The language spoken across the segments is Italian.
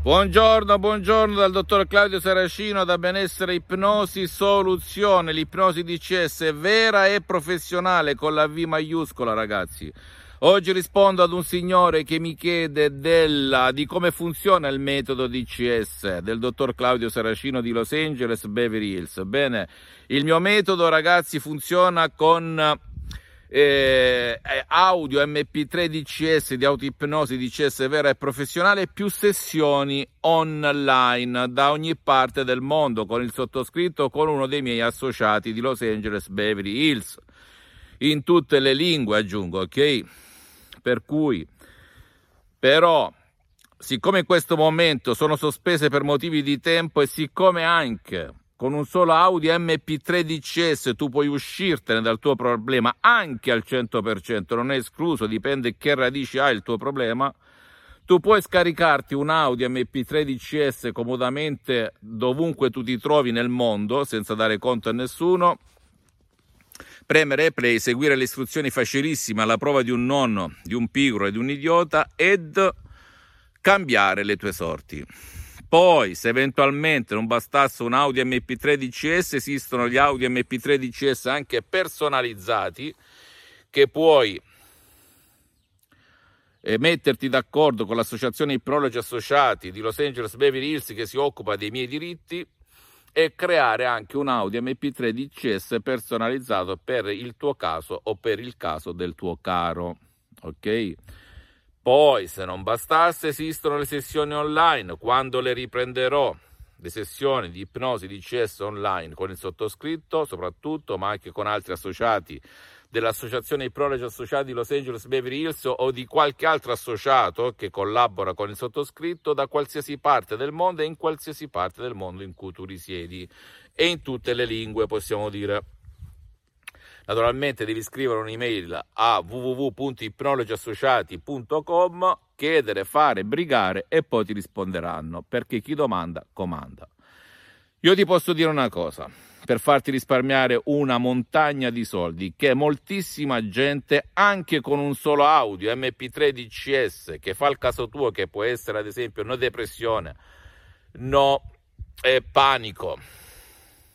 Buongiorno, buongiorno dal dottor Claudio Saracino da Benessere Ipnosi Soluzione. L'ipnosi DCS è vera e professionale con la V maiuscola, ragazzi. Oggi rispondo ad un signore che mi chiede della, di come funziona il metodo DCS del dottor Claudio Saracino di Los Angeles, Beverly Hills. Bene, il mio metodo, ragazzi, funziona con eh, audio MP3 DCS di autoipnosi DCS vera e professionale più sessioni online da ogni parte del mondo con il sottoscritto con uno dei miei associati di Los Angeles Beverly Hills. In tutte le lingue aggiungo ok? Per cui però siccome in questo momento sono sospese per motivi di tempo e siccome anche con un solo Audi MP3 DCS tu puoi uscirtene dal tuo problema anche al 100%, non è escluso, dipende che radici ha il tuo problema. Tu puoi scaricarti un Audi MP3 DCS comodamente dovunque tu ti trovi nel mondo senza dare conto a nessuno. Premere play, seguire le istruzioni facilissime alla prova di un nonno, di un pigro e di un idiota ed cambiare le tue sorti. Poi, se eventualmente non bastasse un Audi MP3 DCS, esistono gli Audi MP3 DCS anche personalizzati che puoi eh, metterti d'accordo con l'associazione Ipnologi Associati di Los Angeles Beverly Hills che si occupa dei miei diritti e creare anche un Audi MP3 DCS personalizzato per il tuo caso o per il caso del tuo caro. Ok? Poi, se non bastasse, esistono le sessioni online. Quando le riprenderò, le sessioni di ipnosi di CS online con il sottoscritto, soprattutto, ma anche con altri associati dell'associazione Iprologi Associati di Los Angeles Beverly Hills o di qualche altro associato che collabora con il sottoscritto da qualsiasi parte del mondo e in qualsiasi parte del mondo in cui tu risiedi e in tutte le lingue, possiamo dire. Naturalmente devi scrivere un'email a www.ipnologiassociati.com, chiedere, fare, brigare e poi ti risponderanno, perché chi domanda comanda. Io ti posso dire una cosa, per farti risparmiare una montagna di soldi che moltissima gente, anche con un solo audio MP3 DCS, che fa il caso tuo, che può essere ad esempio no depressione, no eh, panico,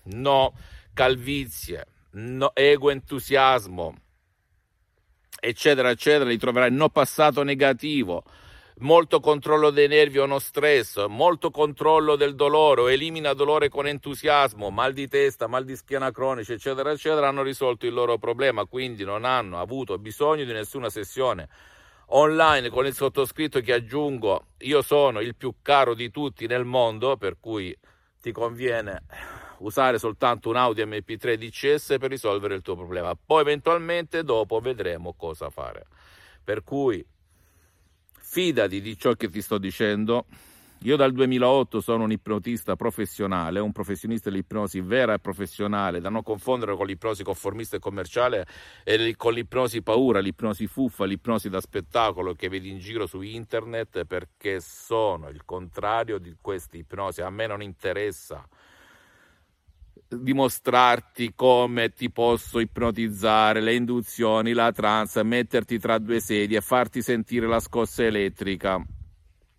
no calvizie, no, ego entusiasmo, eccetera, eccetera, li troverai. No passato negativo, molto controllo dei nervi o no stress, molto controllo del dolore elimina dolore con entusiasmo, mal di testa, mal di schiena cronici, eccetera, eccetera, hanno risolto il loro problema, quindi non hanno avuto bisogno di nessuna sessione online con il sottoscritto che aggiungo, io sono il più caro di tutti nel mondo, per cui ti conviene usare soltanto un Audi MP3 DCS per risolvere il tuo problema. Poi eventualmente dopo vedremo cosa fare. Per cui fidati di ciò che ti sto dicendo. Io dal 2008 sono un ipnotista professionale, un professionista dell'ipnosi vera e professionale, da non confondere con l'ipnosi conformista e commerciale e con l'ipnosi paura, l'ipnosi fuffa, l'ipnosi da spettacolo che vedi in giro su internet, perché sono il contrario di queste ipnosi. A me non interessa dimostrarti come ti posso ipnotizzare, le induzioni, la trance, metterti tra due sedie, farti sentire la scossa elettrica,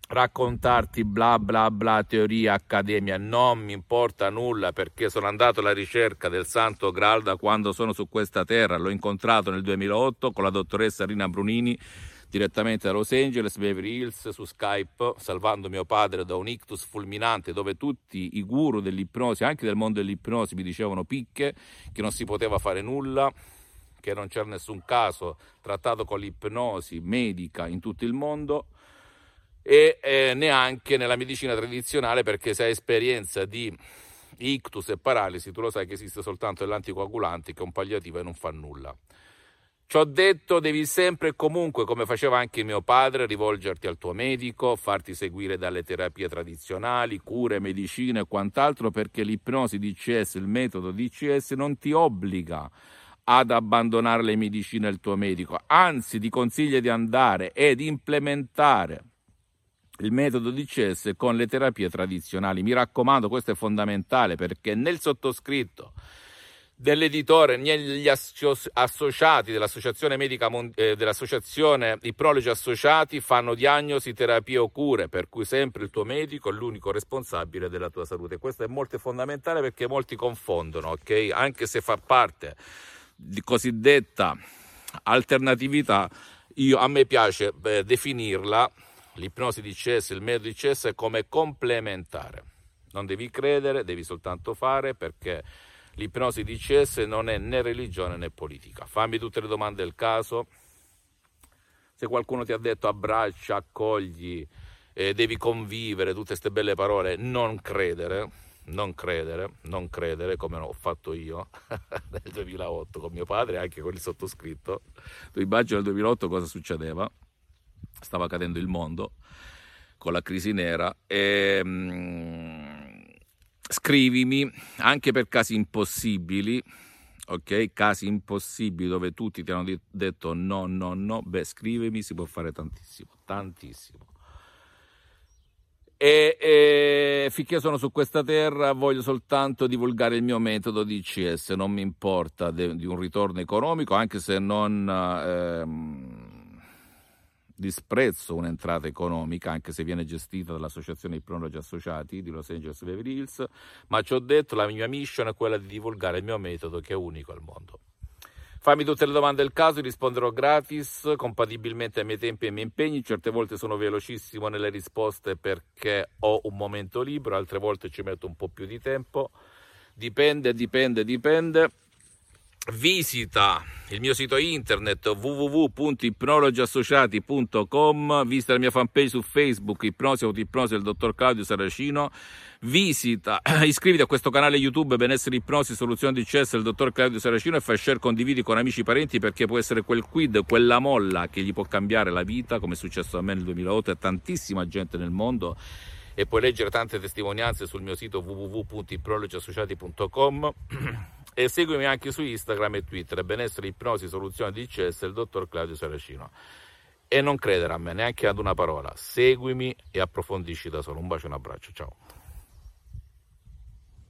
raccontarti bla bla bla teoria accademia, non mi importa nulla perché sono andato alla ricerca del Santo Graal da quando sono su questa terra, l'ho incontrato nel 2008 con la dottoressa Rina Brunini direttamente da Los Angeles, Beverly Hills, su Skype, salvando mio padre da un ictus fulminante dove tutti i guru dell'ipnosi, anche del mondo dell'ipnosi, mi dicevano picche, che non si poteva fare nulla, che non c'era nessun caso trattato con l'ipnosi medica in tutto il mondo e eh, neanche nella medicina tradizionale perché se hai esperienza di ictus e paralisi tu lo sai che esiste soltanto l'anticoagulante che è un palliativo e non fa nulla. Ci ho detto devi sempre e comunque, come faceva anche mio padre, rivolgerti al tuo medico, farti seguire dalle terapie tradizionali, cure, medicine e quant'altro, perché l'ipnosi DCS, il metodo DCS non ti obbliga ad abbandonare le medicine al tuo medico, anzi ti consiglia di andare ed implementare il metodo DCS con le terapie tradizionali. Mi raccomando, questo è fondamentale perché nel sottoscritto dell'editore negli associati dell'associazione medica eh, dell'associazione Ipnologi Associati fanno diagnosi, terapie o cure, per cui sempre il tuo medico è l'unico responsabile della tua salute. Questo è molto fondamentale perché molti confondono, ok? Anche se fa parte di cosiddetta alternatività, io, a me piace beh, definirla l'ipnosi di CS, il metodo di CS come complementare. Non devi credere, devi soltanto fare perché L'ipnosi DCS non è né religione né politica. Fammi tutte le domande del caso. Se qualcuno ti ha detto abbraccia, accogli, eh, devi convivere, tutte queste belle parole, non credere, non credere, non credere come ho fatto io nel 2008 con mio padre e anche con il sottoscritto. Tu immagini nel 2008 cosa succedeva? Stava cadendo il mondo con la crisi nera e... Mm, scrivimi anche per casi impossibili, ok? Casi impossibili dove tutti ti hanno detto no, no, no, beh, scrivimi, si può fare tantissimo, tantissimo. E, e, finché sono su questa terra voglio soltanto divulgare il mio metodo di ICS, non mi importa de, di un ritorno economico, anche se non... Ehm, disprezzo un'entrata economica, anche se viene gestita dall'Associazione Ipnologi Associati di Los Angeles Beverly Hills, ma ci ho detto la mia mission è quella di divulgare il mio metodo che è unico al mondo. Fammi tutte le domande del caso, risponderò gratis, compatibilmente ai miei tempi e ai miei impegni. Certe volte sono velocissimo nelle risposte perché ho un momento libero, altre volte ci metto un po' più di tempo. Dipende, dipende, dipende visita il mio sito internet www.ipnologiassociati.com, visita la mia fanpage su Facebook, Ipnosi Autoipnosi del dottor Claudio Saracino, visita, iscriviti a questo canale YouTube Benessere Ipnosi Soluzione di CS del dottor Claudio Saracino e fai share, condividi con amici e parenti perché può essere quel quid, quella molla che gli può cambiare la vita, come è successo a me nel 2008 e a tantissima gente nel mondo. E puoi leggere tante testimonianze sul mio sito www.ipnologiassociati.com e seguimi anche su Instagram e Twitter, benessere, ipnosi, soluzione di CS, il dottor Claudio Saracino. E non credere a me neanche ad una parola, seguimi e approfondisci da solo. Un bacio e un abbraccio, ciao.